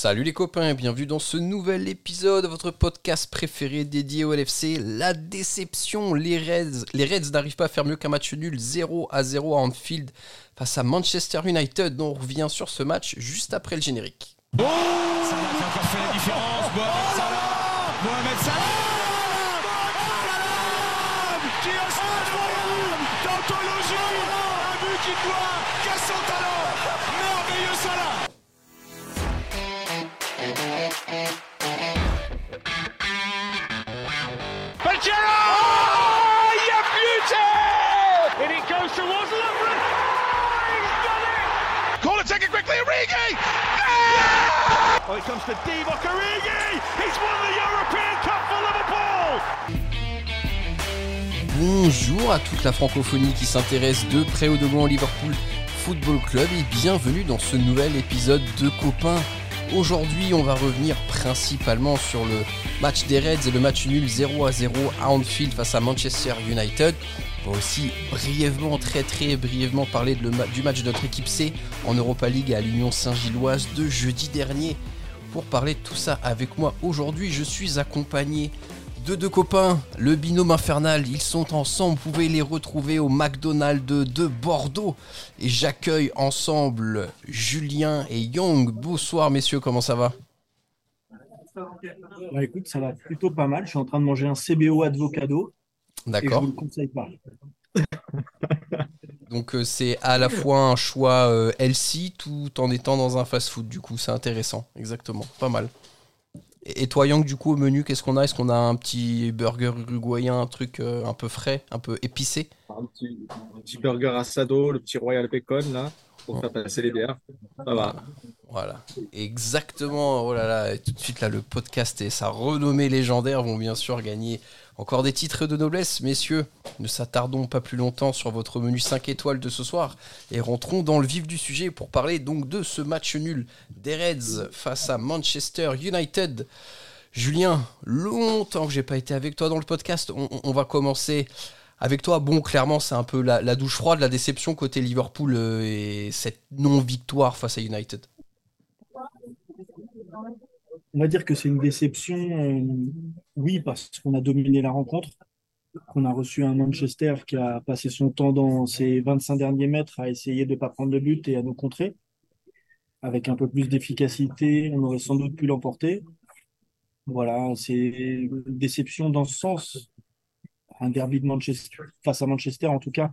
Salut les copains et bienvenue dans ce nouvel épisode de votre podcast préféré dédié au LFC. La déception, les Reds, les Reds n'arrivent pas à faire mieux qu'un match nul 0 à 0 à Anfield face à Manchester United. On revient sur ce match juste après le générique. Talent Merveilleux Salah Bonjour à toute la francophonie qui s'intéresse de près ou de loin au Liverpool Football Club et bienvenue dans ce nouvel épisode de Copains. Aujourd'hui, on va revenir principalement sur le match des Reds et le match nul 0 à 0 à Anfield face à Manchester United. On va aussi brièvement, très très brièvement parler du match de notre équipe C en Europa League à l'Union Saint-Gilloise de jeudi dernier. Pour parler de tout ça avec moi aujourd'hui, je suis accompagné de deux copains, le binôme infernal, ils sont ensemble, vous pouvez les retrouver au McDonald's de, de Bordeaux. Et j'accueille ensemble Julien et Young. Bonsoir messieurs, comment ça va? Bah écoute, ça va plutôt pas mal. Je suis en train de manger un CBO Advocado je D'accord. vous le conseille pas. Donc euh, c'est à la fois un choix euh, healthy tout en étant dans un fast-food. Du coup, c'est intéressant. Exactement, pas mal. Et, toi Young, du coup, au menu, qu'est-ce qu'on a? Est-ce qu'on a un petit burger uruguayen, un truc euh, un peu frais, un peu épicé? Un petit, un petit burger assado, le petit Royal Bacon, là, pour faire passer les bières. Ça va. Voilà, exactement. Oh là là, et tout de suite là, le podcast et sa renommée légendaire vont bien sûr gagner encore des titres de noblesse, messieurs. Ne s'attardons pas plus longtemps sur votre menu 5 étoiles de ce soir et rentrons dans le vif du sujet pour parler donc de ce match nul des Reds face à Manchester United. Julien, longtemps que j'ai pas été avec toi dans le podcast. On, va commencer avec toi. Bon, clairement, c'est un peu la, la douche froide, la déception côté Liverpool euh, et cette non-victoire face à United. On va dire que c'est une déception, euh, oui, parce qu'on a dominé la rencontre, qu'on a reçu un Manchester qui a passé son temps dans ses 25 derniers mètres à essayer de ne pas prendre de but et à nous contrer. Avec un peu plus d'efficacité, on aurait sans doute pu l'emporter. Voilà, c'est déception dans ce sens. Un derby de Manchester, face à Manchester, en tout cas,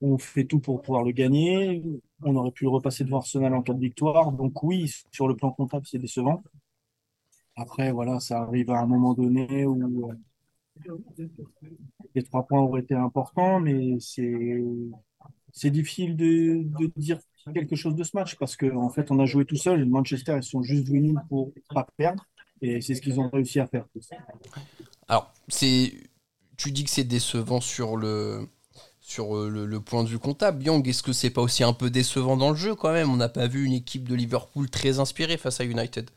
on fait tout pour pouvoir le gagner. On aurait pu le repasser devant Arsenal en cas de victoire. Donc oui, sur le plan comptable, c'est décevant. Après, voilà, ça arrive à un moment donné où euh, les trois points auraient été importants, mais c'est difficile de, dire quelque chose de ce match parce qu'en fait, on a joué tout seul. Manchester, ils sont juste venus pour pas perdre. Et c'est ce qu'ils ont réussi à faire. Alors, c'est, tu dis que c'est décevant sur le, sur euh, le point de vue comptable. Young, est-ce que c'est pas aussi un peu décevant dans le jeu quand même? On n'a pas vu une équipe de Liverpool très inspirée face à United.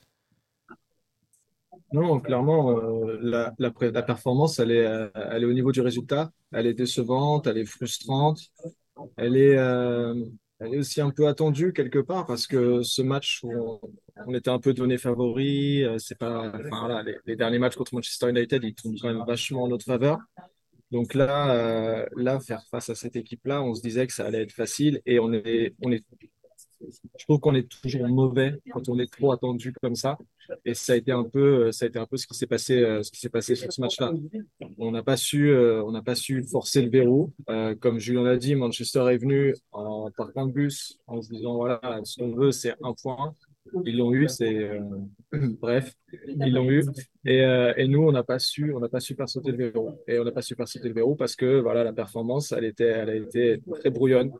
Non, clairement, euh, la, performance, elle est, euh, elle est au niveau du résultat. Elle est décevante, elle est frustrante. Elle est, euh, aussi un peu attendue quelque part parce que ce match, on, on était un peu donné favori. C'est les, derniers matchs contre Manchester United, ils tombent quand même vachement en notre faveur. Donc là, là, faire face à cette équipe-là, on se disait que ça allait être facile et on est, on est, je trouve qu'on est toujours mauvais quand on est trop attendu comme ça. Et ça a été un peu, ça a été un peu ce qui s'est passé, euh, ce qui s'est passé sur ce match-là. On n'a pas su, euh, on n'a pas su forcer le verrou. Euh, comme Julien l'a dit, Manchester est venu en partant de bus en se disant voilà, ce qu'on veut, c'est un point. Ils l'ont eu, c'est euh, bref, ils l'ont eu. Et, euh, et nous, on n'a pas su, on n'a pas su faire sauter le verrou. Et on n'a pas su faire sauter le verrou parce que voilà, la performance, elle était, elle a été très brouillonne.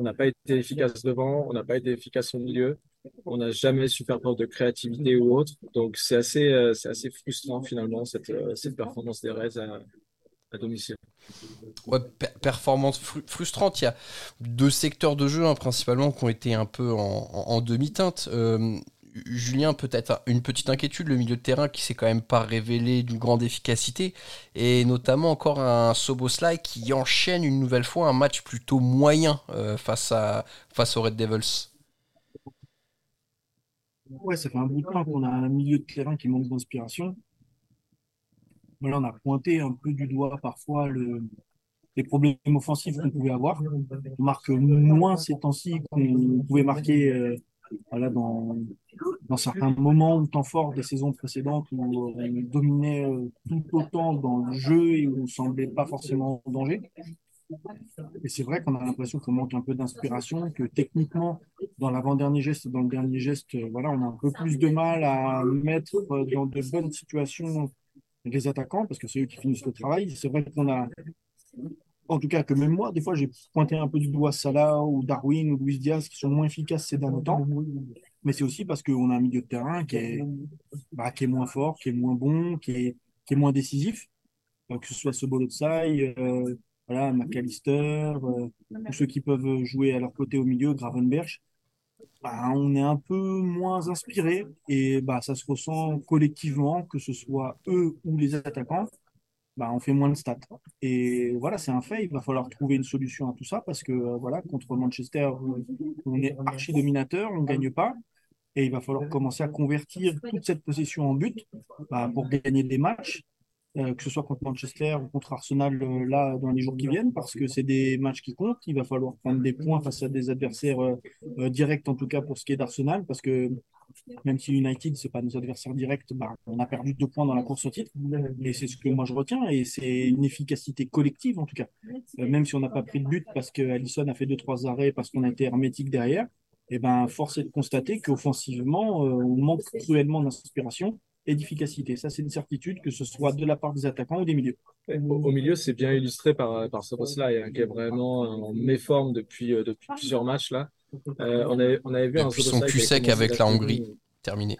On n'a pas été efficace devant, on n'a pas été efficace au milieu. On n'a jamais su faire preuve de créativité ou autre. Donc, c'est assez, euh, assez frustrant finalement, cette, euh, cette performance des Reds à, domicile. Ouais, per- performance fru- frustrante. Il y a deux secteurs de jeu hein, principalement qui ont été un peu en demi-teinte. Euh, Julien, peut-être une petite inquiétude, le milieu de terrain qui s'est quand même pas révélé d'une grande efficacité, et notamment encore un Soboslai qui enchaîne une nouvelle fois un match plutôt moyen euh, face, à, face aux Red Devils. ouais, ça fait un bout de temps qu'on a un milieu de terrain qui manque d'inspiration. Voilà, on a pointé un peu du doigt parfois le, les problèmes offensifs qu'on pouvait avoir. On marque moins ces temps-ci qu'on pouvait marquer euh, voilà, dans, dans certains moments ou temps forts des saisons précédentes où on dominait euh, tout autant dans le jeu et où on ne semblait pas forcément en danger. Et c'est vrai qu'on a l'impression qu'on manque un peu d'inspiration, que techniquement, dans l'avant-dernier geste dans le dernier geste, euh, voilà, on a un peu plus de mal à mettre euh, dans de bonnes situations les attaquants, parce que c'est eux qui finissent le travail. C'est vrai qu'on a, en tout cas que même moi, des fois, j'ai pointé un peu du doigt Salah ou Darwin ou Luis Diaz qui sont moins efficaces ces derniers temps. Mais c'est aussi parce qu'on a un milieu de terrain qui est, bah, qui est moins fort, qui est moins bon, qui est, qui est moins décisif. Que ce soit ce Szoboszlai, euh, voilà, McAllister, euh, tous ceux qui peuvent jouer à leur côté au milieu, Gravenberch, bah, on est un peu moins inspiré et bah, ça se ressent collectivement, que ce soit eux ou les attaquants, bah, on fait moins de stats. Et voilà, c'est un fait, il va falloir trouver une solution à tout ça parce que euh, voilà, contre Manchester, on est archi dominateur, on ne gagne pas. Et il va falloir commencer à convertir toute cette possession en but bah, pour gagner des matchs euh, que ce soit contre Manchester ou contre Arsenal euh, là dans les jours qui viennent, parce que c'est des matchs qui comptent. Il va falloir prendre des points face à des adversaires euh, directs, en tout cas pour ce qui est d'Arsenal, parce que même si United, c'est pas nos adversaires directs, bah, on a perdu deux points dans la course au titre. Et c'est ce que moi je retiens, et c'est une efficacité collective en tout cas. même si on n'a pas pris de but parce que Allison a fait deux trois arrêts, parce qu'on a été hermétique derrière. Et eh ben, force est de constater qu'offensivement, on manque cruellement d'inspiration et d'efficacité. Ça, c'est une certitude, que ce soit de la part des attaquants ou des milieux. Au, milieu, c'est bien illustré par, par Soboslai, hein, qui est vraiment en méforme depuis, euh, depuis plusieurs matchs. là. Euh, on, avait, on avait vu depuis un son cul sec avec la Hongrie, terminé.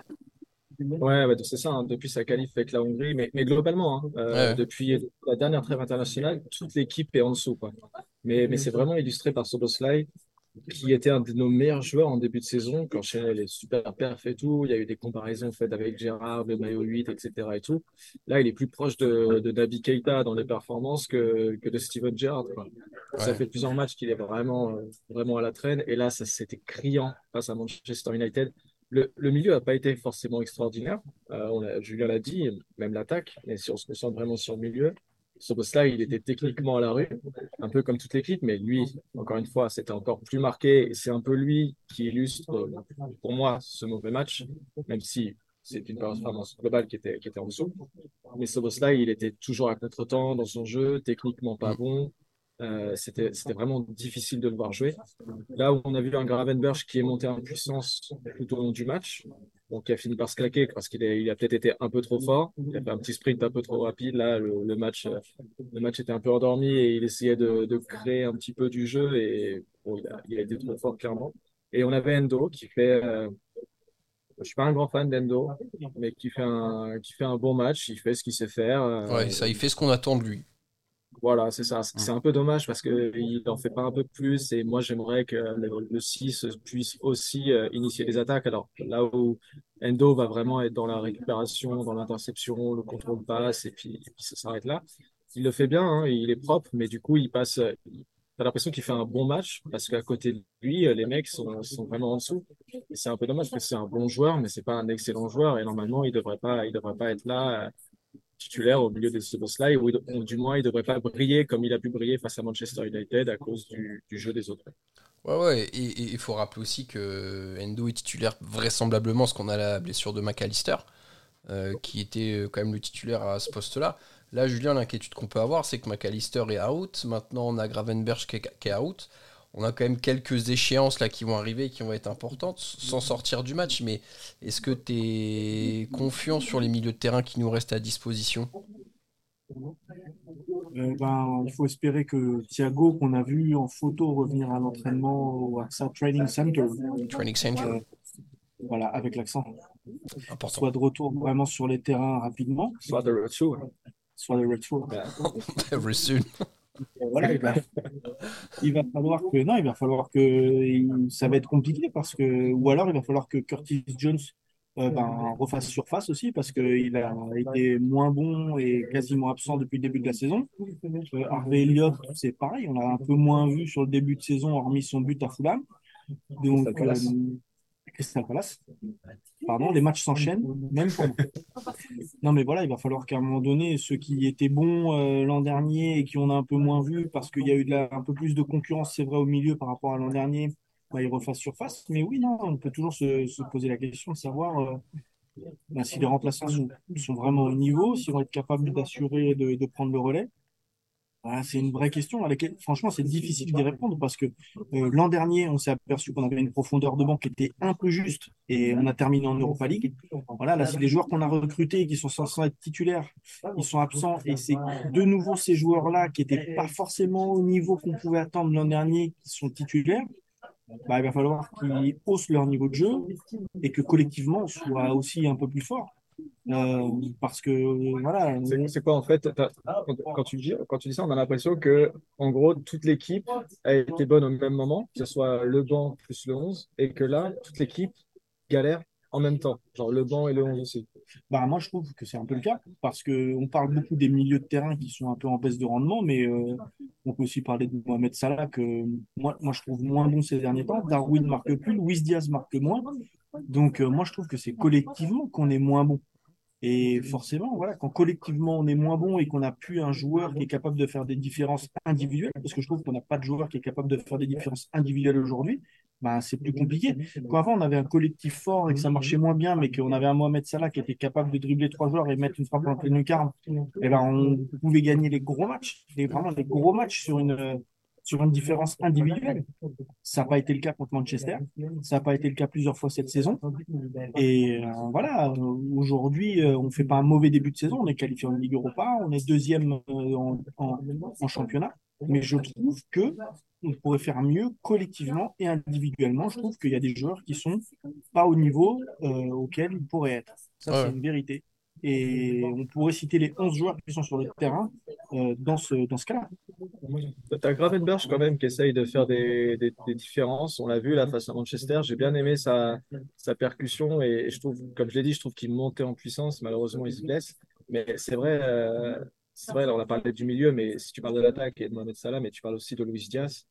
Ouais, ouais c'est ça, hein, depuis sa qualif avec la Hongrie, mais, mais globalement, hein, euh, depuis la dernière trêve internationale, toute l'équipe est en dessous. Quoi. Mais, mais c'est vraiment illustré par Soboslai qui était un de nos meilleurs joueurs en début de saison, qui enchaînait les super perfs et tout. Il y a eu des comparaisons faites avec Gérard, le maillot 8, etc. Et tout. Là, il est plus proche de, de Naby Keita dans les performances que, que de Steven Gerrard. Ça fait plusieurs matchs qu'il est vraiment, vraiment à la traîne. Et là, ça c'était criant face à Manchester United. Le, le milieu n'a pas été forcément extraordinaire. Euh, on a, Julien l'a dit, même l'attaque. Mais si on se concentre vraiment sur le milieu, ce boss-là, il était techniquement à la rue, un peu comme toute l'équipe, mais lui, encore une fois, c'était encore plus marqué. C'est un peu lui qui illustre, pour moi, ce mauvais match, même si c'est une performance globale qui était, qui était en dessous. Mais boss-là, il était toujours à contre-temps dans son jeu, techniquement pas bon. Euh, c'était vraiment difficile de le voir jouer. Là où on a vu un Gravenberch qui est monté en puissance tout au long du match, donc qui a fini par se claquer parce qu'il il a peut-être été un peu trop fort. Il a fait un petit sprint un peu trop rapide. Là, le, match, le match était un peu endormi et il essayait de, créer un petit peu du jeu et il, il, a, été trop fort clairement. Et on avait Endo qui fait. Euh, je suis pas un grand fan d'Endo, mais qui fait un qui fait un bon match. Il fait ce qu'il sait faire. Euh, ouais, ça, il fait ce qu'on attend de lui. Voilà, c'est ça. C'est un peu dommage parce qu'il n'en fait pas un peu plus. Et moi, j'aimerais que le, 6 puisse aussi euh, initier les attaques. Alors là où Endo va vraiment être dans la récupération, dans l'interception, le contrôle passe, et puis, ça s'arrête là. Il le fait bien, hein, il est propre, mais du coup, il passe. T'as l'impression qu'il fait un bon match parce qu'à côté de lui, les mecs sont, sont vraiment en dessous. Et c'est un peu dommage parce que c'est un bon joueur, mais c'est pas un excellent joueur. Et normalement, il devrait pas, il devrait pas être là titulaire au milieu de ce boss-là, ou, du moins il ne devrait pas briller comme il a pu briller face à Manchester United à cause du, jeu des autres. Ouais, ouais, et il faut rappeler aussi que Endo est titulaire vraisemblablement parce qu'on a la blessure de McAllister, euh, qui était euh, quand même le titulaire à ce poste-là. Là, Julien, l'inquiétude qu'on peut avoir, c'est que McAllister est out. Maintenant, on a est, qui est out on a quand même quelques échéances là qui vont arriver et qui vont être importantes sans sortir du match. Mais est-ce que tu es confiant sur les milieux de terrain qui nous restent à disposition? Euh, ben, il faut espérer que Thiago, qu'on a vu en photo revenir à l'entraînement au AXA Training Center, Training Center. Euh, voilà, avec l'accent, soit de retour vraiment sur les terrains rapidement, soit de retour, soit de retour. Very soon. Voilà, il va, falloir que non, il va falloir que ça va être compliqué parce que ou alors il va falloir que Curtis Jones euh, ben, refasse surface aussi parce qu'il a été moins bon et quasiment absent depuis le début de la saison. Euh, Harvey Elliott, c'est pareil, on l'a un peu moins vu sur le début de saison hormis son but à Fulham. Donc, Palace. pardon, les matchs s'enchaînent, même pour Non, mais voilà, il va falloir qu'à un moment donné, ceux qui étaient bons euh, l'an dernier et qui on a un peu moins vu parce qu'il y a eu de la- un peu plus de concurrence, c'est vrai, au milieu par rapport à l'an dernier, bah, ils refassent surface. Mais oui, non, on peut toujours se, se poser la question de savoir euh, bah, si les remplaçants sont, sont vraiment au niveau, s'ils vont être capables d'assurer de, de prendre le relais. Ah, c'est une vraie question à laquelle, franchement, c'est difficile d'y répondre parce que euh, l'an dernier, on s'est aperçu qu'on avait une profondeur de banc qui était un peu juste et on a terminé en Europa League. Voilà, là, c'est les joueurs qu'on a recrutés qui sont censés être titulaires, ils sont absents et c'est de nouveau ces joueurs-là qui n'étaient pas forcément au niveau qu'on pouvait attendre l'an dernier qui sont titulaires. Bah, il va falloir qu'ils haussent leur niveau de jeu et que collectivement, on soit aussi un peu plus fort. Euh, parce que voilà, C'est quoi en fait quand tu dis, quand tu dis ça, on a l'impression que en gros toute l'équipe a été bonne au même moment, que ce soit le banc plus le 11, et que là toute l'équipe galère en même temps, genre le banc et le 11 aussi. Bah, moi, je trouve que c'est un peu le cas parce que on parle beaucoup des milieux de terrain qui sont un peu en baisse de rendement, mais euh, on peut aussi parler de Mohamed Salah que moi, moi je trouve moins bon ces derniers temps. Darwin marque plus, Luis Diaz marque moins. Donc, euh, moi, je trouve que c'est collectivement qu'on est moins bon. Et forcément, voilà, quand collectivement on est moins bon et qu'on n'a plus un joueur qui est capable de faire des différences individuelles, parce que je trouve qu'on n'a pas de joueur qui est capable de faire des différences individuelles aujourd'hui, ben, c'est plus compliqué. Quand avant on avait un collectif fort et que ça marchait moins bien, mais qu'on avait un Mohamed Salah qui était capable de dribbler trois joueurs et mettre une frappe en pleine lucarne, et ben, on pouvait gagner les gros matchs, les, vraiment les gros matchs sur une, sur une différence individuelle. Ça n'a pas été le cas contre Manchester, ça n'a pas été le cas plusieurs fois cette saison. Et euh, voilà, aujourd'hui, euh, on ne fait pas un mauvais début de saison. On est qualifié en Ligue Europa, on est deuxième euh, en, en- en championnat. Mais je trouve que on pourrait faire mieux collectivement et individuellement. Je trouve qu'il y a des joueurs qui sont pas au niveau euh, auquel ils pourraient être. Ça, Ouais. c'est une vérité. Et on pourrait citer les 11 joueurs qui sont sur le terrain euh, dans ce, dans ce cas-là. T'as Gravenberch quand même qui essaye de faire des, des, différences. On l'a vu là face à Manchester. J'ai bien aimé sa, sa percussion et, je trouve, comme je l'ai dit, je trouve qu'il montait en puissance. Malheureusement, il se blesse. Mais c'est vrai, euh, c'est vrai, on a parlé du milieu, mais si tu parles de l'attaque et de Mohamed Salah, mais tu parles aussi de Luis Diaz.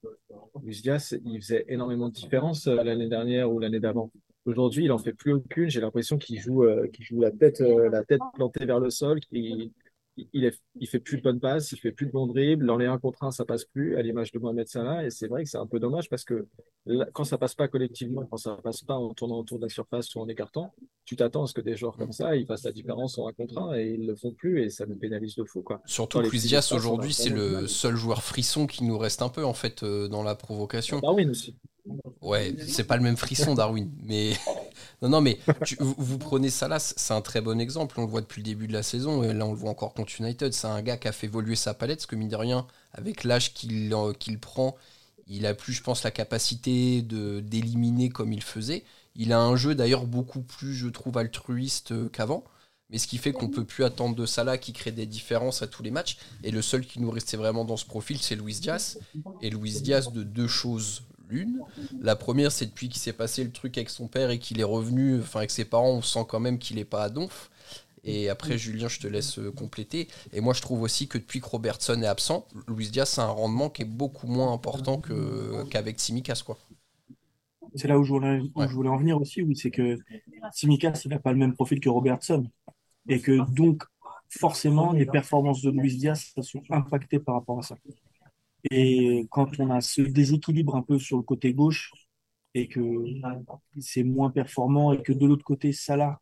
Luis Diaz, il faisait énormément de différence euh, l'année dernière ou l'année d'avant. Aujourd'hui, il en fait plus aucune. J'ai l'impression qu'il joue, euh, joue la tête, euh, la tête plantée vers le sol, qu'il il, est, il fait plus de bonnes passes, il fait plus de bons dribbles. Dans les 1 contre 1, ça passe plus, à l'image de Mohamed Salah. Et c'est vrai que c'est un peu dommage parce que quand ça passe pas collectivement, quand ça passe pas en tournant autour de la surface ou en écartant, tu t'attends à ce que des joueurs comme ça, ils fassent la différence en 1 contre 1 et ils le font plus et ça nous pénalise de fou, quoi. Surtout que Luis Diaz aujourd'hui, c'est le seul joueur frisson qui nous reste un peu en fait euh, dans la provocation. Darwin aussi. Ouais, c'est pas le même frisson, Darwin. Mais non, non, mais tu- vous, prenez Salah, c'est un très bon exemple. On le voit depuis le début de la saison et là on le voit encore contre United. C'est un gars qui a fait évoluer sa palette, parce que mine de rien, avec l'âge qu'il euh, qu'il prend, il a plus, je pense, la capacité de d'éliminer comme il faisait. Il a un jeu d'ailleurs beaucoup plus, je trouve, altruiste euh, qu'avant. Mais ce qui fait qu'on peut plus attendre de Salah qui crée des différences à tous les matchs. Et le seul qui nous restait vraiment dans ce profil, c'est Luis Diaz. Et Luis Diaz de deux choses l'une. La première, c'est depuis qu'il s'est passé le truc avec son père et qu'il est revenu, enfin avec ses parents, on sent quand même qu'il est pas à donf. Et après, Julien, je te laisse euh, compléter. Et moi, je trouve aussi que depuis que Robertson est absent, Luis Diaz a un rendement qui est beaucoup moins important qu'avec Tsimikas, quoi. C'est là où je voulais, où Ouais. je voulais en venir aussi, oui, c'est que Tsimikas, il n'a pas le même profil que Robertson. Et que donc, forcément, les performances de Luis Diaz elles sont impactées par rapport à ça. Et quand on a ce déséquilibre un peu sur le côté gauche et que c'est moins performant et que de l'autre côté, Salah,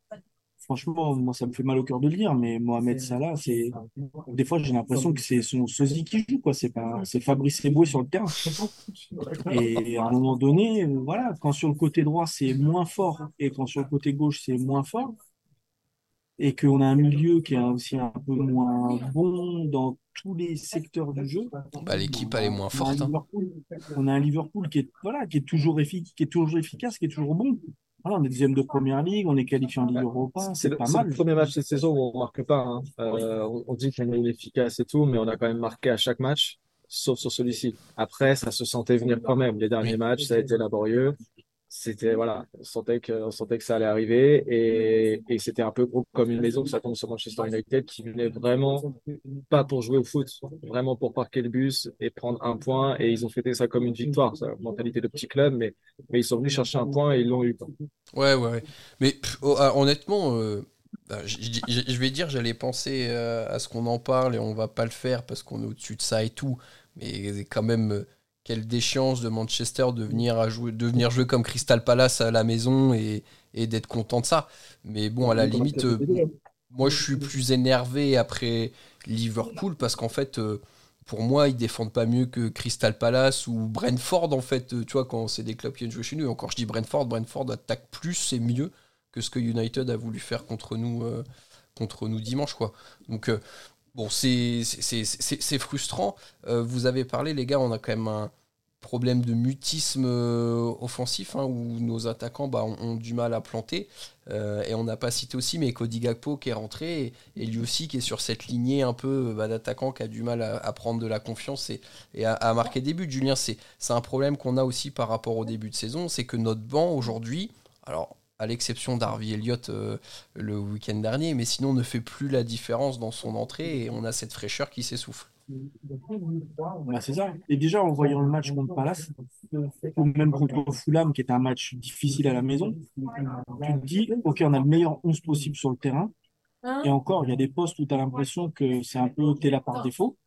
franchement, moi, ça me fait mal au cœur de le dire, mais Mohamed Salah, c'est, des fois, j'ai l'impression que c'est son sosie qui joue, quoi. C'est pas, c'est Fabrice Eboué sur le terrain. Et à un moment donné, voilà, quand sur le côté droit, c'est moins fort et quand sur le côté gauche, c'est moins fort, et qu'on a un milieu qui est aussi un peu moins bon dans tous les secteurs du jeu, Bah, l'équipe, elle est moins on a un forte. hein. Liverpool, on a un Liverpool qui est, voilà, qui est toujours efficace, qui est toujours efficace, qui est toujours bon. On est deuxième de première ligue, on est qualifié en Ligue Europa, C'est pas c'est le mal. premier match de saison où on marque pas. hein. Euh, on, on dit qu'on est efficace et tout, mais on a quand même marqué à chaque match, sauf sur celui-ci. Après, ça se sentait venir quand même. Les derniers Oui. matchs, ça a été laborieux. C'était voilà, on sentait que, on sentait que ça allait arriver et, et c'était un peu gros comme une maison que ça tombe sur Manchester United qui venait vraiment pas pour jouer au foot, vraiment pour parquer le bus et prendre un point et ils ont fêté ça comme une victoire, ça, mentalité de petit club, mais, mais ils sont venus chercher un point et ils l'ont eu. Ouais, ouais, ouais. Mais oh, ah, honnêtement, euh, bah, je vais dire, j'allais penser euh, à ce qu'on en parle et on va pas le faire parce qu'on est au-dessus de ça et tout, mais quand même euh, quelle déchéance de Manchester de venir, à jouer, de venir jouer comme Crystal Palace à la maison et, d'être content de ça. Mais bon, à la limite, euh, moi je suis plus énervé après Liverpool parce qu'en fait, euh, pour moi, ils défendent pas mieux que Crystal Palace ou Brentford en fait. Euh, tu vois, quand c'est des clubs qui viennent jouer chez nous. encore, je dis Brentford, Brentford attaque plus, c'est mieux que ce que United a voulu faire contre nous, contre nous dimanche, quoi. Donc Bon, c'est frustrant. Vous avez parlé, les gars, on a quand même un problème de mutisme euh, offensif hein, où nos attaquants bah, ont, du mal à planter. Euh, et on n'a pas cité aussi, mais Cody Gakpo qui est rentré et, lui aussi qui est sur cette lignée un peu bah, d'attaquant qui a du mal à, prendre de la confiance et, à, marquer des buts. Julien, c'est un problème qu'on a aussi par rapport au début de saison, c'est que notre banc aujourd'hui, alors à l'exception d'Harvey Elliott euh, le week-end dernier, mais sinon ne fait plus la différence dans son entrée et on a cette fraîcheur qui s'essouffle. C'est ça. Et déjà, en voyant le match contre Palace, ou même contre Fulham, qui était un match difficile à la maison, tu te dis, OK, on a le meilleur 11 possible sur le terrain. Et encore, il y a des postes où tu as l'impression que c'est un peu t'es là par défaut.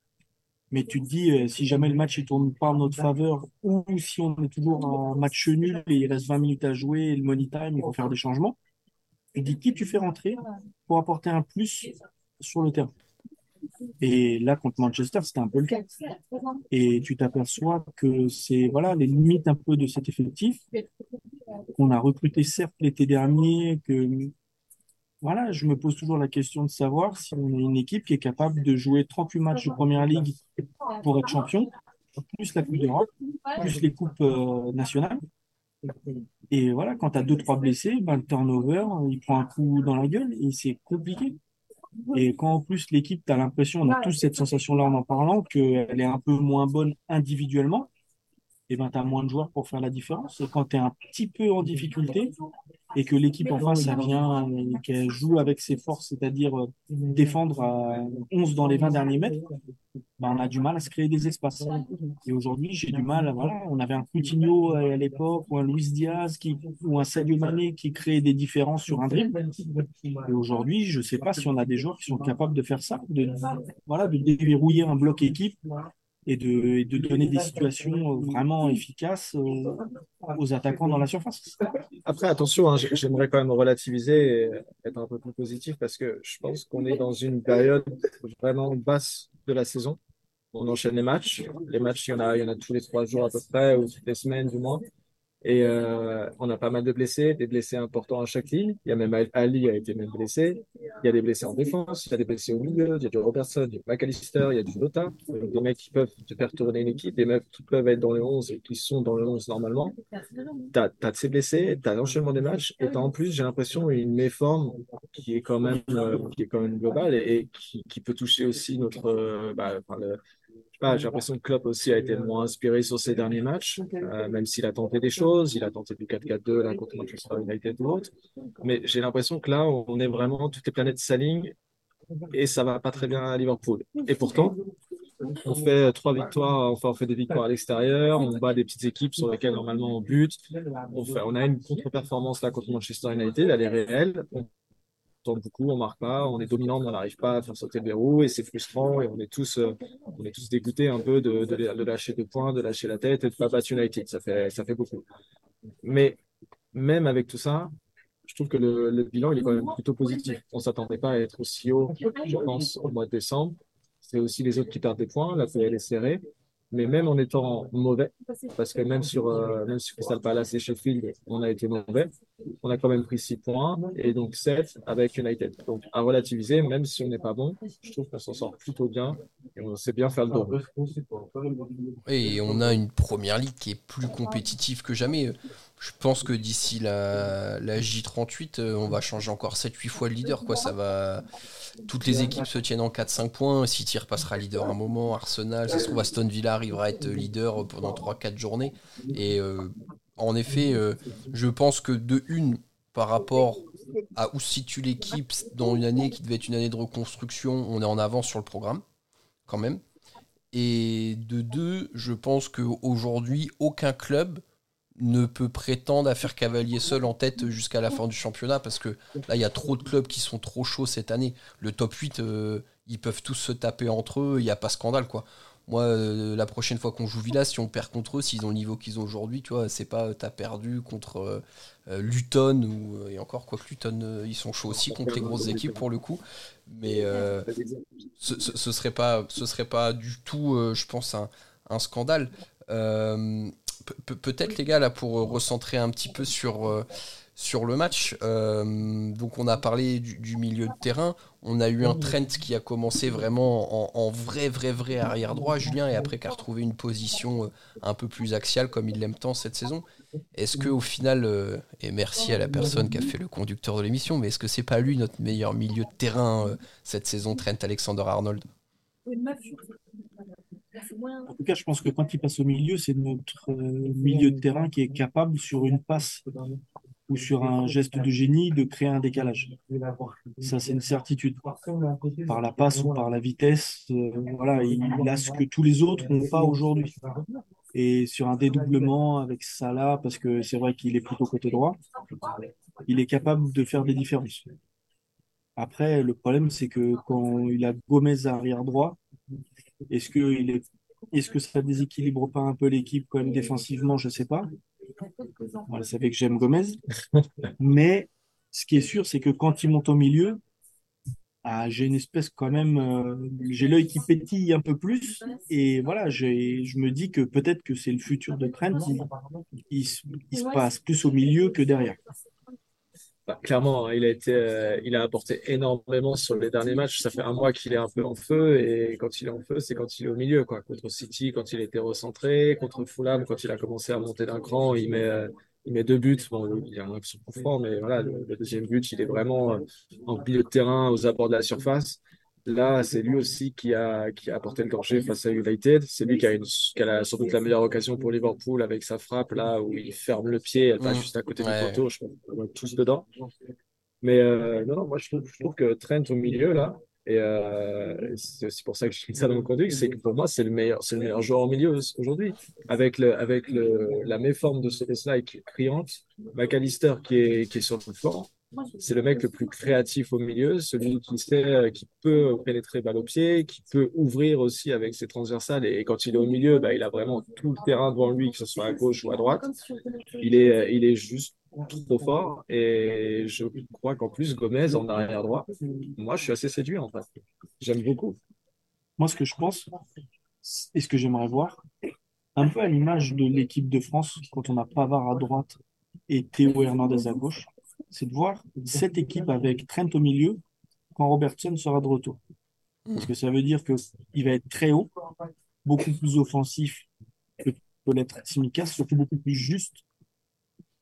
Mais tu te dis, euh, si jamais le match ne tourne pas en notre faveur, ou si on est toujours en match nul et il reste 20 minutes à jouer, et le money time, il faut faire des changements, tu te dis qui tu fais rentrer pour apporter un plus sur le terrain? Et là, contre Manchester, c'était un peu le cas. Et tu t'aperçois que c'est voilà les limites un peu de cet effectif qu'on a recruté certes l'été dernier, que voilà, je me pose toujours la question de savoir si on est une équipe qui est capable de jouer 38 matchs de Première Ligue pour être champion, plus la Coupe d'Europe, plus les coupes euh, nationales. Et voilà, quand tu as deux, trois blessés, ben, le turnover, il prend un coup dans la gueule et c'est compliqué. Et quand en plus l'équipe, tu as l'impression, on a tous cette sensation-là en en parlant, qu'elle est un peu moins bonne individuellement, et ben, tu as moins de joueurs pour faire la différence. Et quand tu es un petit peu en difficulté, et que l'équipe en face, ça vient, qu'elle joue avec ses forces, c'est-à-dire euh, défendre à 11 dans les 20 derniers mètres, ben, on a du mal à se créer des espaces. Et aujourd'hui, j'ai du mal, voilà, on avait un Coutinho à l'époque, ou un Luis Diaz, ou un Sadio Mané qui créait des différences sur un dribble. Et aujourd'hui, je ne sais pas si on a des joueurs qui sont capables de faire ça, de, voilà, de déverrouiller un bloc équipe et de, de, donner des situations vraiment efficaces aux, attaquants dans la surface. Après, attention, hein, j'aimerais quand même relativiser et être un peu plus positif parce que je pense qu'on est dans une période vraiment basse de la saison. On enchaîne les matchs. Les matchs, il y en a, il y en a tous les trois jours à peu près, ou toutes les semaines du moins. Et euh, on a pas mal de blessés, des blessés importants à chaque ligne. Il y a même Ali a été même blessé. Il y a des blessés en défense, il y a des blessés au milieu, il y a du Robertson, du McAllister, il y a du Lota. Des mecs qui peuvent te faire tourner une équipe, des mecs qui peuvent être dans le 11 et qui sont dans le 11 normalement. Tu as, as, ces blessés, tu as l'enchaînement des matchs et tu en plus, j'ai l'impression, une méforme qui est quand même, euh, qui est quand même globale et, qui, qui, peut toucher aussi notre, euh, bah, enfin, j'ai l'impression que Klopp aussi a été moins inspiré sur ses derniers matchs, euh, même s'il a tenté des choses, il a tenté du 4-4-2 là contre Manchester United ou autre. Mais j'ai l'impression que là, on est vraiment, toutes les planètes s'alignent et ça va pas très bien à Liverpool. Et pourtant, on fait trois victoires, enfin on fait des victoires à l'extérieur, on bat des petites équipes sur lesquelles normalement on bute. On, fait, on a une contre-performance là contre Manchester United, elle est réelle tente beaucoup, on marque pas, on est dominant, on n'arrive pas à faire sauter le verrou et c'est frustrant et on est tous, euh, on est tous dégoûtés un peu de, de, lâcher des points, de lâcher la tête et de pas battre United. Ça fait, ça fait beaucoup. Mais même avec tout ça, je trouve que le, bilan il est quand même plutôt positif. On s'attendait pas à être aussi haut, je pense, au mois de décembre. C'est aussi les autres qui perdent des points, la elle est serrée. Mais même en étant mauvais, parce que même sur, euh, même sur Crystal Palace et Sheffield, on a été mauvais, on a quand même pris 6 points et donc 7 avec United. Donc à relativiser, même si on n'est pas bon, je trouve qu'on s'en sort plutôt bien et on sait bien faire le dos. Et on a une première ligue qui est plus compétitive que jamais. Je pense que d'ici la, la J38, euh, on va changer encore 7-8 fois le leader. Quoi. Ça va toutes les équipes se tiennent en 4-5 points. City repassera leader un moment. Arsenal, ça se trouve, Aston Villa arrivera à être leader pendant 3-4 journées. Et euh, en effet, je pense que de une, par rapport à où se situe l'équipe dans une année qui devait être une année de reconstruction, on est en avance sur le programme, quand même. Et de deux, je pense qu'aujourd'hui, aucun club ne peut prétendre à faire cavalier seul en tête jusqu'à la fin du championnat parce que là, il y a trop de clubs qui sont trop chauds cette année. Le top 8, euh, ils peuvent tous se taper entre eux, il n'y a pas scandale, quoi. Moi, euh, la prochaine fois qu'on joue Villa, si on perd contre eux, s'ils ont le niveau qu'ils ont aujourd'hui, tu vois, c'est pas euh, t'as perdu contre Luton ou et encore quoi que Luton, ils sont chauds aussi contre les grosses équipes pour le coup. Mais ce, ce, serait pas, ce serait pas du tout, je pense, un scandale. Peut-être les gars là pour recentrer un petit peu sur sur le match. donc on a parlé du, du, milieu de terrain. On a eu un Trent qui a commencé vraiment en, vrai, vrai, vrai arrière droit, Julien, et après qui a retrouvé une position euh, un peu plus axiale comme il l'aime tant cette saison. Est-ce que au final, euh, et merci à la personne qui a fait le conducteur de l'émission, mais est-ce que c'est pas lui notre meilleur milieu de terrain euh, cette saison, Trent Alexander Arnold en tout cas, je pense que quand il passe au milieu, c'est notre milieu de terrain qui est capable, sur une passe, ou sur un geste de génie de créer un décalage. Ça, c'est une certitude. Par la passe ou par la vitesse, euh, voilà, il, a ce que tous les autres n'ont pas aujourd'hui. Et sur un dédoublement avec Salah, parce que c'est vrai qu'il est plutôt côté droit, il est capable de faire des différences. Après, le problème, c'est que quand il a Gomez arrière droit, est-ce que il est est-ce que ça déséquilibre pas un peu l'équipe quand même défensivement? Je ne sais pas. Vous savez que j'aime Gomez. Mais ce qui est sûr, c'est que quand il monte au milieu, ah, j'ai une espèce quand même, euh, j'ai l'œil qui pétille un peu plus. Et voilà, je me dis que peut-être que c'est le futur de Trent. il, se passe plus au milieu que derrière. Bah, clairement, hein, il a été, euh, il a apporté énormément sur les derniers matchs. Ça fait un mois qu'il est un peu en feu et quand il est en feu, c'est quand il est au milieu. Contre City, quand il était recentré, contre Fulham, quand il a commencé à monter d'un cran, il met, euh, il met deux buts. Bon, il y a un action fort, mais voilà, le, le, deuxième but, il est vraiment euh, en milieu de terrain, aux abords de la surface. Là, c'est lui aussi qui a, qui a apporté le danger face à United. C'est lui qui a, une, qui a sans doute la meilleure occasion pour Liverpool avec sa frappe, là où il ferme le pied, elle passe mmh. juste à côté du poteau. Je pense qu'on est tous dedans. Mais euh, non, non, moi, je trouve, je trouve, que Trent au milieu, là, et euh, c'est aussi pour ça que je dis ça dans mon conduit, c'est que pour moi, c'est le meilleur, c'est le meilleur joueur au milieu aujourd'hui. Avec, le, avec le, la méforme de ce qui est criante, McAllister qui est, qui est sur le flanc, c'est le mec le plus créatif au milieu, celui qui sait, euh, qui peut pénétrer balle au pied, qui peut ouvrir aussi avec ses transversales. Et, quand il est au milieu, bah, il a vraiment tout le terrain devant lui, que ce soit à gauche ou à droite. Il est, euh, il est juste trop fort. Et je crois qu'en plus, Gomez en arrière droit, moi, je suis assez séduit en fait. J'aime beaucoup. Moi, ce que je pense, et ce que j'aimerais voir, un peu à l'image de l'équipe de France, quand on a Pavard à droite et Théo Hernandez à gauche, c'est de voir cette équipe avec Trent au milieu quand Robertson sera de retour. Parce que ça veut dire qu'il va être très haut, beaucoup plus offensif que peut l'être Simicas, surtout beaucoup plus juste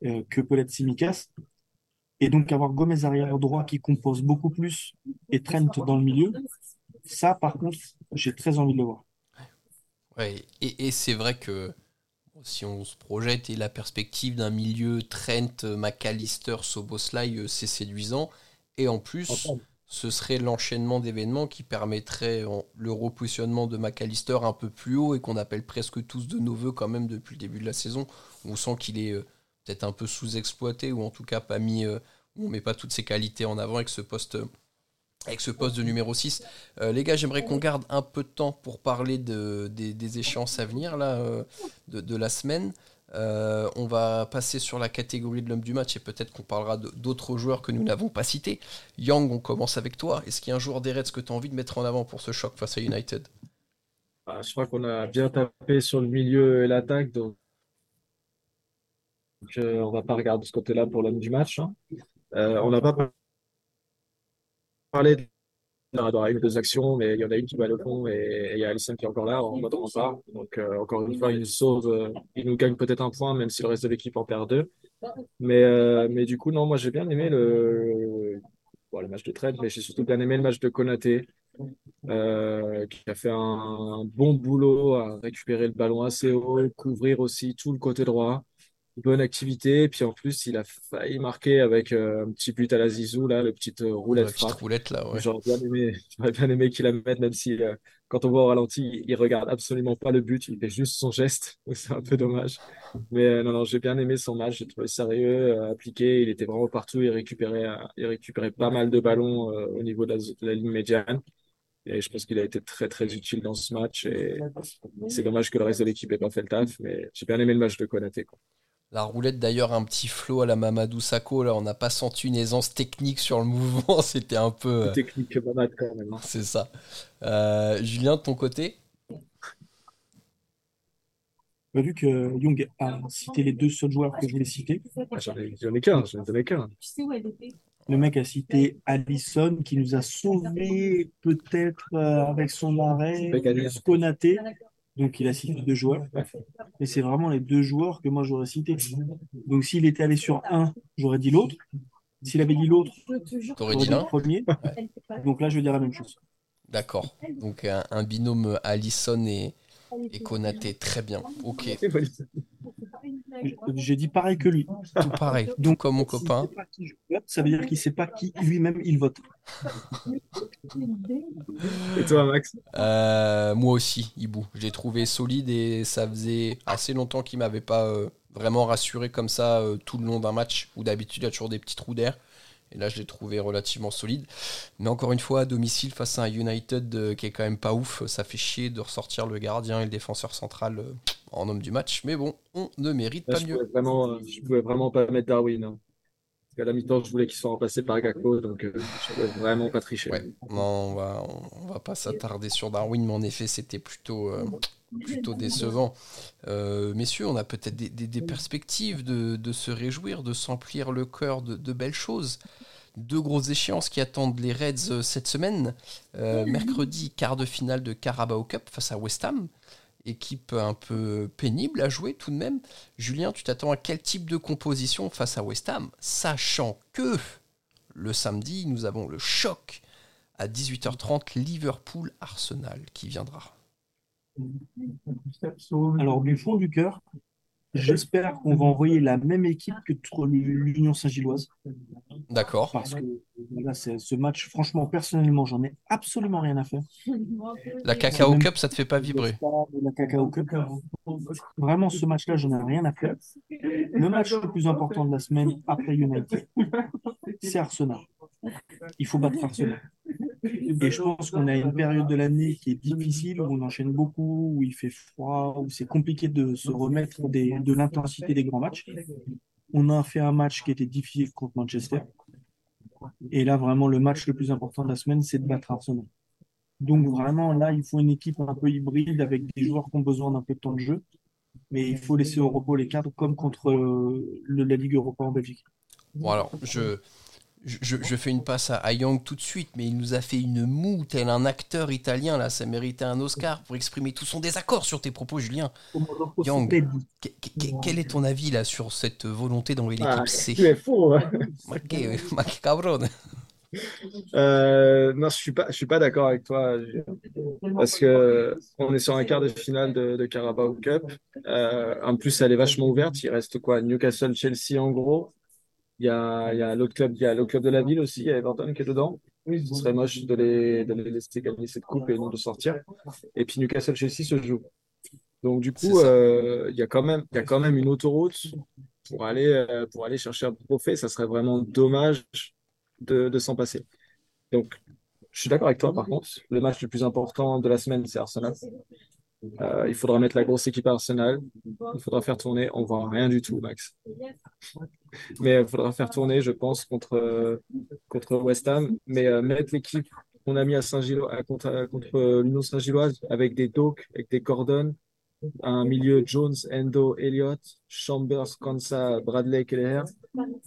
euh, que peut l'être Simicas. Et donc avoir Gomez arrière droit qui compose beaucoup plus et Trent dans le milieu, ça par contre, j'ai très envie de le voir. Ouais, et, et c'est vrai que si on se projette et la perspective d'un milieu Trent, McAllister, Soboslai, euh, c'est séduisant. Et en plus, ce serait l'enchaînement d'événements qui permettrait le repositionnement de McAllister un peu plus haut et qu'on appelle presque tous de nos voeux quand même depuis le début de la saison. On sent qu'il est euh, peut-être un peu sous-exploité ou en tout cas pas mis, euh, on met pas toutes ses qualités en avant avec ce poste avec ce poste de numéro 6. Euh, les gars, j'aimerais qu'on garde un peu de temps pour parler de, des, échéances à venir là, euh, de, la semaine. Euh, on va passer sur la catégorie de l'homme du match et peut-être qu'on parlera d'autres joueurs que nous n'avons pas cités. Yang, on commence avec toi. Est-ce qu'il y a un joueur des Reds que tu as envie de mettre en avant pour ce choc face à United? Ah, Je crois qu'on a bien tapé sur le milieu et l'attaque, donc on va pas regarder ce côté-là pour l'homme du match. Hein. on n'a pas parler de une ou deux actions, mais il y en a une qui va au fond et il y a Alisson qui est encore là en mode rempart. Donc, euh, encore une fois, il nous sauve, euh, il nous gagne peut-être un point, même si le reste de l'équipe en perd deux. Mais, euh, mais du coup, non, moi j'ai bien aimé le, bon, le match de trade, mais j'ai surtout bien aimé le match de Konaté, qui a fait un, bon boulot à récupérer le ballon assez haut, couvrir aussi tout le côté droit. Bonne activité. Et puis en plus, il a failli marquer avec euh, un petit but à la Zizou, là, le petite euh, roulette La petite roulette là, ouais. J'aurais bien aimé, j'aurais bien aimé qu'il la mette, même si euh, quand on voit au ralenti, il regarde absolument pas le but, il fait juste son geste. C'est un peu dommage. Mais non, non, j'ai bien aimé son match. J'ai trouvé sérieux, appliqué. Il était vraiment partout. Il récupérait, il récupérait pas mal de ballons au niveau de la, de la ligne médiane. Et je pense qu'il a été très, très utile dans ce match. Et c'est dommage que le reste de l'équipe ait pas fait le taf. Mais j'ai bien aimé le match de Konaté, quoi. La roulette d'ailleurs, un petit flow à la Mamadou Sakho, là, on n'a pas senti une aisance technique sur le mouvement, c'était un peu... euh, Technique pas mal quand même. hein. c'est ça. Euh, Julien, de ton côté? Bah, vu que Young a cité les deux seuls joueurs que je voulais citer, Ah, J'en ai, j'en ai qu'un, j'en ai qu'un. le mec a cité Allison qui nous a sauvés peut-être euh, avec son arrêt, Konaté. Donc il a cité deux joueurs. Et c'est vraiment les deux joueurs que moi j'aurais cités. Donc s'il était allé sur un, j'aurais dit l'autre. S'il avait dit l'autre, j'aurais dit dit le l'un premier. Donc là je vais dire la même chose. D'accord. Donc un, un binôme Allison et, et Konaté, très bien. Ok, J'ai dit pareil que lui. tout pareil. Donc comme mon copain. vote, ça veut dire qu'il sait pas qui lui-même il vote. Et toi, Max? Euh, moi aussi, Ibou. Je l'ai trouvé solide et ça faisait assez longtemps qu'il m'avait pas euh, vraiment rassuré comme ça euh, tout le long d'un match où d'habitude il y a toujours des petits trous d'air. Et là, je l'ai trouvé relativement solide. Mais encore une fois, à domicile, face à un United euh, qui est quand même pas ouf, ça fait chier de ressortir le gardien et le défenseur central euh, en homme du match. Mais bon, on ne mérite Là, pas je mieux. pouvais vraiment, euh, je pouvais vraiment pas mettre Darwin. hein. Qu'à la mi-temps, je voulais qu'il soit remplacé par Gakpo, donc euh, je vraiment pas tricher. Non, on va, on va pas s'attarder sur Darwin, mais en effet, c'était plutôt, euh, plutôt décevant. Euh, messieurs, on a peut-être des, perspectives de, se réjouir, de s'emplir le cœur de, de belles choses. Deux grosses échéances qui attendent les Reds euh, cette semaine. Mercredi, quart de finale de Carabao Cup face à West Ham. Équipe un peu pénible à jouer tout de même. Julien, tu t'attends à quel type de composition face à West Ham Sachant que le samedi, nous avons le choc à 18h30 Liverpool-Arsenal qui viendra. Alors, du fond du cœur, j'espère qu'on va envoyer la même équipe que l'Union Saint-Gilloise. D'accord. Parce que là, ce match, franchement, personnellement, j'en ai absolument rien à faire. La Cacao même- Cup, ça te fait pas vibrer La Cacao Cup. Vraiment, ce match-là, j'en ai rien à faire. Le match le plus important de la semaine après United, c'est Arsenal. Il faut battre Arsenal. Et je pense qu'on a une période de l'année qui est difficile, où on enchaîne beaucoup, où il fait froid, où c'est compliqué de se remettre de l'intensité des grands matchs. On a fait un match qui était difficile contre Manchester. Et là, vraiment, le match le plus important de la semaine, c'est de battre Arsenal. Donc vraiment, là, il faut une équipe un peu hybride avec des joueurs qui ont besoin d'un peu de temps de jeu. Mais il faut laisser au repos les cadres comme contre euh, la Ligue Europa en Belgique. Bon alors, je, je, je fais une passe à, à Young tout de suite, mais il nous a fait une moue tel un acteur italien, là, ça méritait un Oscar pour exprimer tout son désaccord sur tes propos, Julien. Young. Que- que- que- quel est ton avis là sur cette volonté d'envoyer l'équipe Ah, C? tu es fou. hein. Euh, non, je suis pas, je suis pas d'accord avec toi, parce que on est sur un quart de finale de, de Carabao Cup. Euh, en plus, elle est vachement ouverte. Il reste quoi? Newcastle, Chelsea, en gros. Il y a, il y a l'autre club, il y a le club de la ville aussi, il y a Everton qui est dedans. Ce serait moche de les, de les laisser gagner cette coupe et non de sortir. Et puis Newcastle, Chelsea se joue. Donc du coup, euh, il y a quand même, il y a quand même une autoroute pour aller, euh, pour aller chercher un trophée. Ça serait vraiment dommage de, de s'en passer. Donc, je suis d'accord avec toi, par contre. Le match le plus important de la semaine, c'est Arsenal. Euh, il faudra mettre la grosse équipe à Arsenal. Il faudra faire tourner. On voit rien du tout, Max. Mais il faudra faire tourner, je pense, contre, euh, contre West Ham. Mais euh, mettre l'équipe qu'on a mis à à- contre, contre euh, l'Union Saint-Gilloise, avec des Doak, avec des Gordon, un milieu Jones, Endo, Elliott, Chambers, Konsa, Bradley, Kelleher,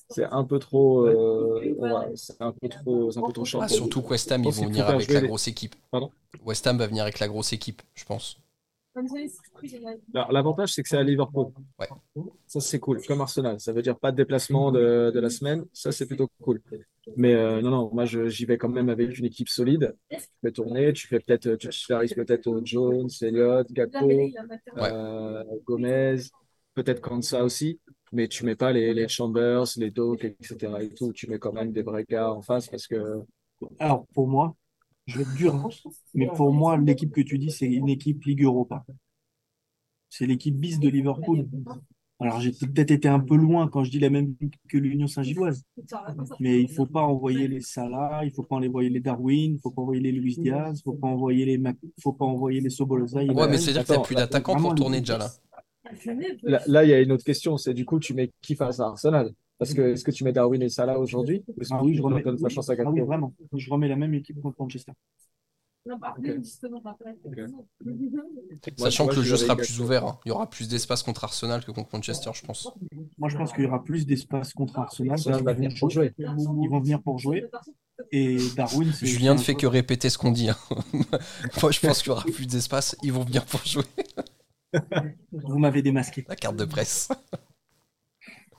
c'est un peu trop, euh, ouais, c'est un peu trop, un peu trop Ah, surtout que West Ham, ils vont venir avec la grosse équipe. Pardon? West Ham va venir avec la grosse équipe, je pense. Alors, l'avantage, c'est que c'est à Liverpool. Ouais. Ça, c'est cool, comme Arsenal. Ça veut dire pas de déplacement de, de la semaine. Ça, c'est plutôt cool. Mais euh, non, non, moi, j'y vais quand même avec une équipe solide. Tu fais tourner, tu fais peut-être, tu titularises peut-être Jones, Elliott, Gakpo, euh, Gomez, peut-être Kansa aussi. mais tu mets pas les, les Chambers, les Doak, etc. et tout. Tu mets quand même des vrais gars en face parce que. Alors, pour moi, je vais être dur, hein, mais pour moi, l'équipe que tu dis, c'est une équipe Ligue Europa. C'est l'équipe bis de Liverpool. Alors, j'ai peut-être été un peu loin quand je dis la même que l'Union Saint-Gilloise. Mais il faut pas envoyer les Salah, il faut pas envoyer les Darwin, il faut pas envoyer les Luis Diaz, il faut pas envoyer les Mac... faut pas envoyer les. Ouais, mais c'est-à-dire que t'as plus d'attaquants pour tourner déjà là. Là, là, il y a une autre question, c'est du coup, tu mets qui face à Arsenal? Parce que est-ce que tu mets Darwin et Salah aujourd'hui? Ou Ah oui, tu je remets. donnes ta chance à Ah oui, Gakpo? vraiment. Je remets la même équipe contre Manchester. Sachant moi, que le je jeu sera plus ouvert. hein. Il y aura plus d'espace contre Arsenal que contre Manchester, je pense. Moi, je pense qu'il y aura plus d'espace contre Arsenal parce Arsenal va qu'ils vont venir pour jouer. jouer. Ils vont venir pour jouer. Et Darwin, Julien ne fait que répéter ce qu'on dit. hein. Moi, je pense qu'il y aura plus d'espace. Ils vont venir pour jouer. Vous m'avez démasqué. La carte de presse.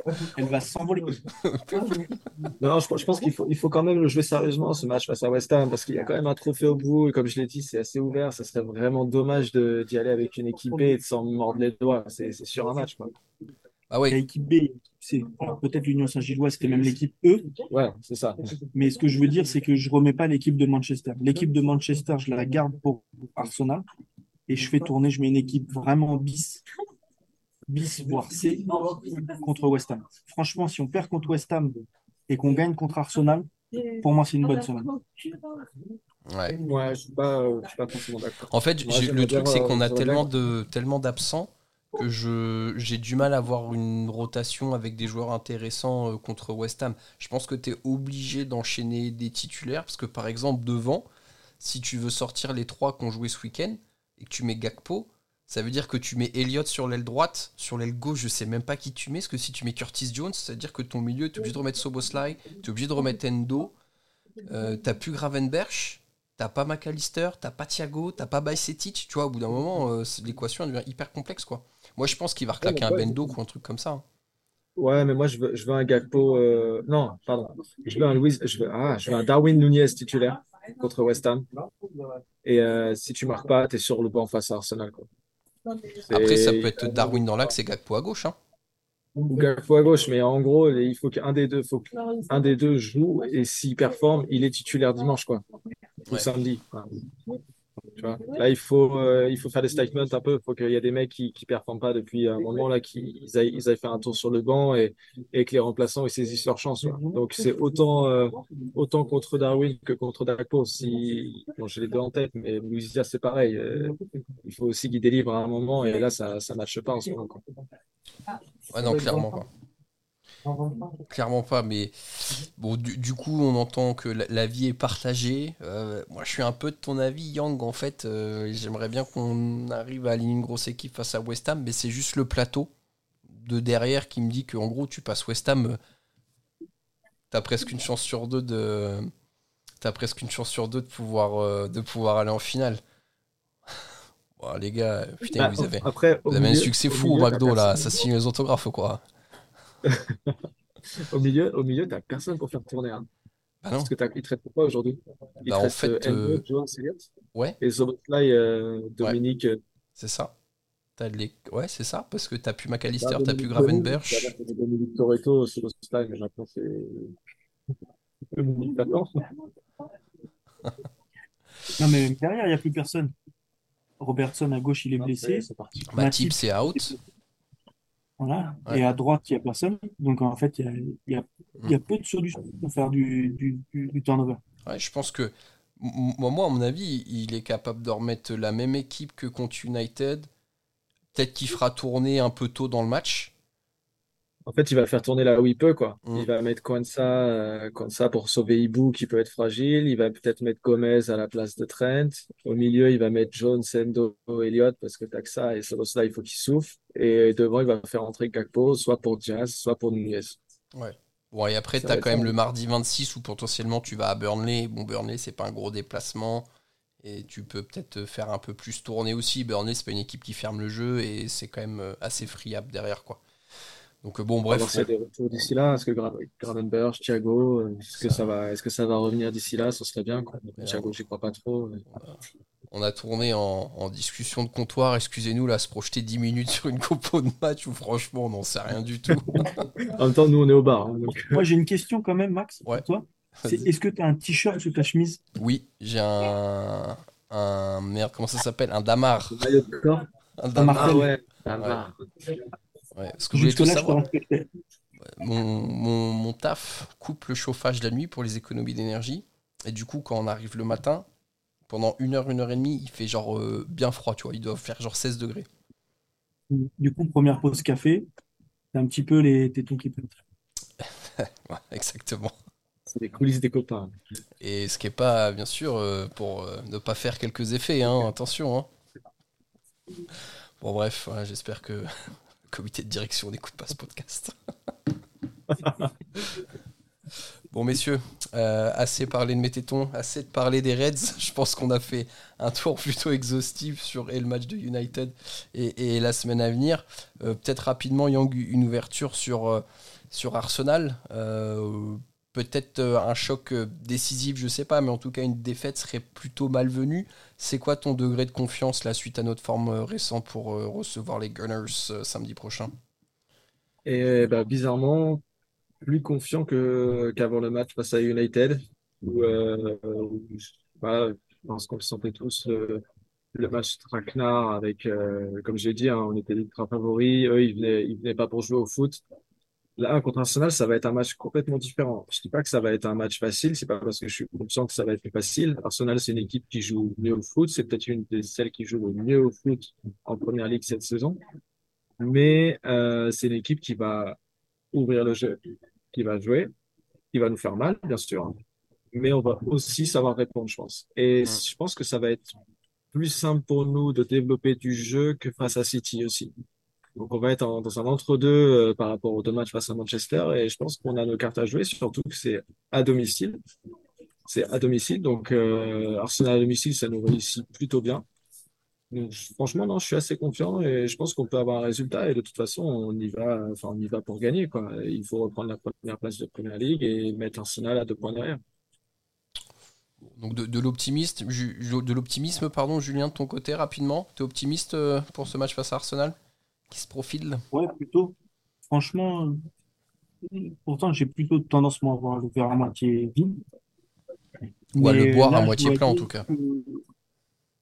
Elle va s'envoler. Non, je, je pense qu'il faut, il faut quand même le jouer sérieusement, ce match face à West Ham, parce qu'il y a quand même un trophée au bout, et comme je l'ai dit, c'est assez ouvert. Ça serait vraiment dommage d'y aller avec une équipe B et de s'en mordre les doigts. C'est, sur un match, quoi. Ah ouais, l'équipe B, c'est peut-être l'Union Saint-Gilloise, c'était même l'équipe E. Ouais, c'est ça. Mais ce que je veux dire, c'est que je remets pas l'équipe de Manchester. L'équipe de Manchester, je la garde pour Arsenal. Et je fais tourner, je mets une équipe vraiment bis, bis, voire C, contre West Ham. Franchement, si on perd contre West Ham et qu'on gagne contre Arsenal, pour moi, c'est une bonne semaine. ouais. Ouais, je suis pas, euh, je suis pas forcément d'accord. En fait, le truc, c'est euh, qu'on a j'aimerais tellement bien- de tellement d'absents que je j'ai du mal à avoir une rotation avec des joueurs intéressants euh, contre West Ham. Je pense que tu es obligé d'enchaîner des titulaires parce que par exemple devant, si tu veux sortir les trois qui ont joué ce week-end et que tu mets Gakpo, ça veut dire que tu mets Elliott sur l'aile droite, sur l'aile gauche, je sais même pas qui tu mets, parce que si tu mets Curtis Jones, ça veut dire que ton milieu, tu es obligé de remettre Soboslai, tu es obligé de remettre Endo, euh, t'as plus Gravenberch, t'as pas McAllister, t'as pas Thiago, t'as pas Bajcetic, tu vois, au bout d'un moment, euh, l'équation devient hyper complexe, quoi. Moi, je pense qu'il va reclaquer Ouais, un. Bendo ou un truc comme ça. hein. Ouais, mais moi, je veux, je veux un Gakpo. euh, Non, pardon. Je veux un Louis, je veux, ah, je veux un Darwin Nunez titulaire contre West Ham. Et euh, si tu marques pas, t'es sur le banc face à Arsenal, quoi. Après, ça peut être Darwin dans l'axe et Gakpo à gauche. Hein. Ou Gakpo à gauche, mais en gros, il faut qu'un des deux, faut qu'un des deux joue et s'il performe, il est titulaire dimanche, quoi. Ou Ouais. samedi. Enfin, tu vois. Là, il faut, euh, il faut faire des statements un peu. Il faut qu'il y ait des mecs qui, qui performent pas depuis un moment là, qui ils aillent, ils aillent faire un tour sur le banc et, et que les remplaçants ils saisissent leur chance. quoi. Donc c'est autant, euh, autant contre Darwin que contre Gakpo. Si, bon, j'ai les deux en tête, mais Louisia c'est pareil. Euh, il faut aussi qu'il délivre à un moment et là ça, ça matche pas en ce moment. quoi. Ouais, non, clairement pas. Clairement pas, mais bon, du, du coup, on entend que la, la vie est partagée. Euh, moi, je suis un peu de ton avis, Yang. En fait, Euh, j'aimerais bien qu'on arrive à aligner une grosse équipe face à West Ham, mais c'est juste le plateau de derrière qui me dit qu'en gros, tu passes West Ham, euh, t'as presque une chance sur deux de, t'as presque une chance sur deux de pouvoir, euh, de pouvoir aller en finale. Bon, les gars, putain, Bah, vous avez, Après, au vous avez un succès au fou au milieu, t'as McDo là, ça signe les autographes quoi. Au milieu, au milieu, t'as personne pour faire tourner. hein. Bah non. Parce que t'as, il te reste quoi aujourd'hui? Bah, en fait, euh, Endo, euh, Jones, Elliott Ouais, et Zoboslai, euh, Dominique. euh, c'est ça. T'as les... Ouais, c'est ça, parce que t'as plus McAllister, bah, t'as plus Dominique Gravenberch. Dominique, Toretto, Zoboslai, mais maintenant c'est Dominique. Non, mais même derrière, il n'y a plus personne. Robertson à gauche, il est blessé. Matip, Matip. c'est out. Voilà. Ouais. Et à droite, il n'y a personne. Donc en fait, il y a, y y a peu de solutions pour faire du, du, du, du turnover. Ouais, je pense que, moi, à mon avis, il est capable de remettre la même équipe que contre United. Peut-être qu'il fera tourner un peu tôt dans le match. En fait, il va faire tourner là où il peut, quoi. Mm. Il va mettre Kwanza, euh, Kwanza pour sauver Ibu, qui peut être fragile. Il va peut-être mettre Gomez à la place de Trent. Au milieu, il va mettre Jones, Endo, Elliott, parce que t'as que ça, et Szoboszlai, il faut qu'il souffle. Et devant, il va faire entrer Gakpo, soit pour Diaz, soit pour Nunez. Bon, et après, t'as va quand même le mardi 26 où potentiellement tu vas à Burnley. Bon, Burnley, c'est pas un gros déplacement. Et tu peux peut-être faire un peu plus tourner aussi. Burnley, c'est pas une équipe qui ferme le jeu et c'est quand même euh, assez friable derrière, quoi. Donc, euh, bon, On va bref. a des retours d'ici là. Est-ce que Gra- Gravenberch, Thiago, euh, est-ce que Ça- va, est-ce que ça va revenir d'ici là? Ce serait bien, quoi. Thiago, j'y crois pas trop. mais- on a tourné en, discussion de comptoir, excusez-nous, là, se projeter 10 minutes sur une compo de match où franchement, on n'en sait rien du tout. en même temps, nous, on est au bar. Hein, Moi, j'ai une question quand même, Max, pour toi. Est-ce que tu as un t-shirt sous ta chemise? Oui, j'ai un, un. Merde, comment ça s'appelle? Un damar. Un damar. Ah ouais. Damar. Ouais. Ce que je voulais savoir, mon, mon, mon, taf coupe le chauffage la nuit pour les économies d'énergie. Et du coup, quand on arrive le matin, pendant une heure, une heure et demie, il fait genre euh, bien froid, tu vois. Il doit faire genre 16 degrés. Du coup, première pause café, c'est un petit peu les tétons qui peuvent. exactement. C'est les coulisses des copains. Et ce qui n'est pas, bien sûr, euh, pour euh, ne pas faire quelques effets, hein, attention. Hein. Bon, bref, j'espère que comité de direction n'écoute pas ce podcast. Bon, messieurs, euh, assez parlé de mes tétons, assez de parler des Reds. Je pense qu'on a fait un tour plutôt exhaustif sur le match de United et, la semaine à venir. Euh, peut-être rapidement, Yang, une ouverture sur, euh, sur Arsenal. Peut-être un choc décisif, je sais pas, mais en tout cas, une défaite serait plutôt malvenue. C'est quoi ton degré de confiance là suite à notre forme récente pour recevoir les Gunners samedi prochain? Et bah, bizarrement, plus confiant qu'avant le match face à United où, euh, je pense qu'on sentait tous le match traquenard avec euh, comme j'ai dit hein, on était ultra favoris. Eux ils venaient ils venaient pas pour jouer au foot là contre Arsenal ça va être un match complètement différent je dis pas que ça va être un match facile c'est pas parce que je suis conscient que ça va être facile Arsenal c'est une équipe qui joue mieux au foot c'est peut-être une des celles qui joue le mieux au foot en première ligue cette saison mais euh, c'est une équipe qui va ouvrir le jeu qui va jouer, qui va nous faire mal, bien sûr, mais on va aussi savoir répondre, je pense. Et je pense que ça va être plus simple pour nous de développer du jeu que face à City aussi. Donc on va être dans un entre-deux euh, par rapport aux deux matchs face à Manchester et je pense qu'on a nos cartes à jouer, surtout que c'est à domicile. C'est à domicile, donc euh, Arsenal à domicile, ça nous réussit plutôt bien franchement, non, je suis assez confiant et je pense qu'on peut avoir un résultat. Et de toute façon, on y va, enfin, on y va pour gagner, quoi. Il faut reprendre la première place de Première Ligue et mettre Arsenal à deux points derrière. Donc de, de l'optimisme, pardon, Julien, de ton côté, rapidement. Tu es optimiste euh, pour ce match face à Arsenal? Qui se profile Ouais, plutôt. Franchement, pourtant, j'ai plutôt tendance à voir le verre à moitié vide. Ou à le boire à moitié plein, en tout cas.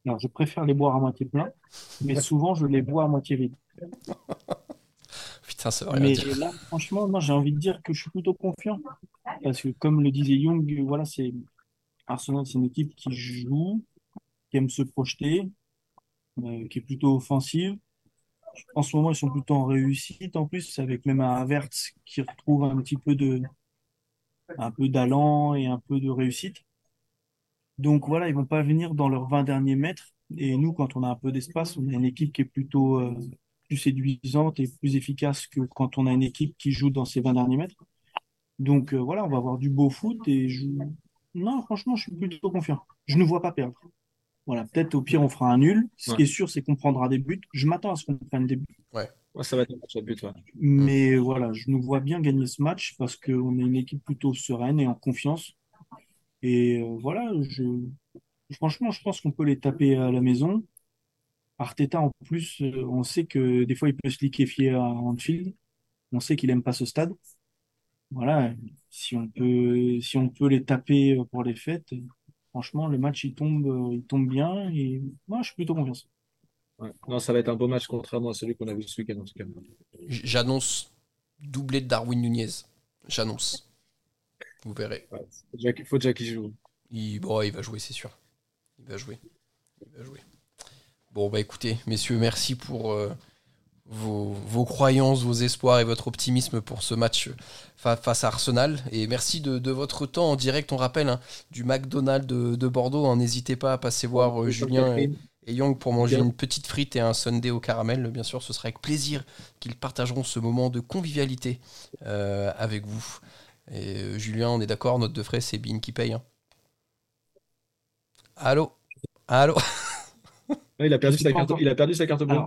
Non, je préfère les boire à moitié plein, mais souvent je les bois à moitié vide. Putain, ça va Mais dire. là, franchement, moi j'ai envie de dire que je suis plutôt confiant. Parce que comme le disait Young, voilà, c'est Arsenal, c'est une équipe qui joue, qui aime se projeter, euh, qui est plutôt offensive. En ce moment, ils sont plutôt en réussite en plus, avec même un Havertz qui retrouve un petit peu de un peu d'allant et un peu de réussite. Donc voilà, ils vont pas venir dans leurs 20 derniers mètres. Et nous, quand on a un peu d'espace, on a une équipe qui est plutôt euh, plus séduisante et plus efficace que quand on a une équipe qui joue dans ces 20 derniers mètres. Donc euh, voilà, on va avoir du beau foot et je... non, franchement, je suis plutôt confiant. Je ne vois pas perdre. Voilà, peut-être au pire on fera un nul. Ce qui est sûr, c'est qu'on prendra des buts. Je m'attends à ce qu'on prenne des buts. Ouais. ça va être un match à but. Mais voilà, je nous vois bien gagner ce match parce qu'on est une équipe plutôt sereine et en confiance. Et euh, voilà, je, franchement, je pense qu'on peut les taper à la maison. Arteta, en plus, euh, on sait que des fois, il peut se liquéfier à Anfield. On sait qu'il aime pas ce stade. Voilà, si on peut, si on peut les taper pour les fêtes, franchement, le match, il tombe, il tombe bien. Et moi, je suis plutôt confiant. Non, ça va être un beau match, contrairement à celui qu'on a vu ce week-end, en tout cas. J'annonce doublé de Darwin Nunez. J'annonce. Vous verrez. Il faut déjà qu'il joue. Il, bon, il va jouer, c'est sûr. Il va jouer. Il va jouer. Bon, bah écoutez, messieurs, merci pour euh, vos, croyances, vos espoirs et votre optimisme pour ce match face à Arsenal. Et merci de, votre temps en direct. On rappelle hein, du McDonald's de, Bordeaux. Hein, n'hésitez pas à passer voir euh, Julien et, Young pour manger une petite frite et un sundae au caramel. Bien sûr, ce sera avec plaisir qu'ils partageront ce moment de convivialité euh, avec vous. Et euh, Julien, on est d'accord, notre de frais, c'est Bin qui paye. Hein. Allô? Allô? Il, a perdu sa carte, il a perdu sa carte bleue.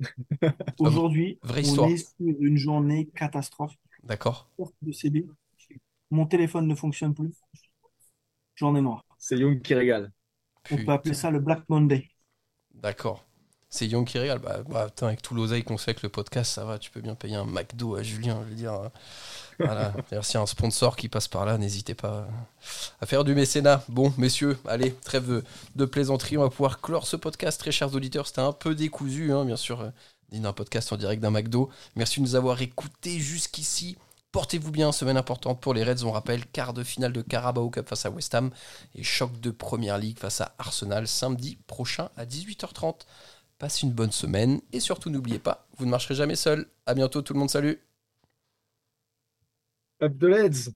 Aujourd'hui, on est sur une journée catastrophe. D'accord. Mon téléphone ne fonctionne plus. Journée noire. C'est Young qui régale. On peut appeler ça le Black Monday. D'accord. C'est Young qui régale. Bah, bah avec tout l'oseille qu'on fait avec le podcast, ça va, tu peux bien payer un McDo à Julien, je veux dire. Hein. Voilà. S'il y a un sponsor qui passe par là, n'hésitez pas à faire du mécénat. Bon, messieurs, allez, trêve de plaisanterie. On va pouvoir clore ce podcast, très chers auditeurs. C'était un peu décousu, hein, bien sûr, euh, un podcast en direct d'un McDo. Merci de nous avoir écoutés jusqu'ici. Portez-vous bien, semaine importante pour les Reds. On rappelle quart de finale de Carabao Cup face à West Ham et choc de Première League face à Arsenal samedi prochain à 18h30. Passez une bonne semaine et surtout n'oubliez pas, vous ne marcherez jamais seul. À bientôt tout le monde, salut. Up the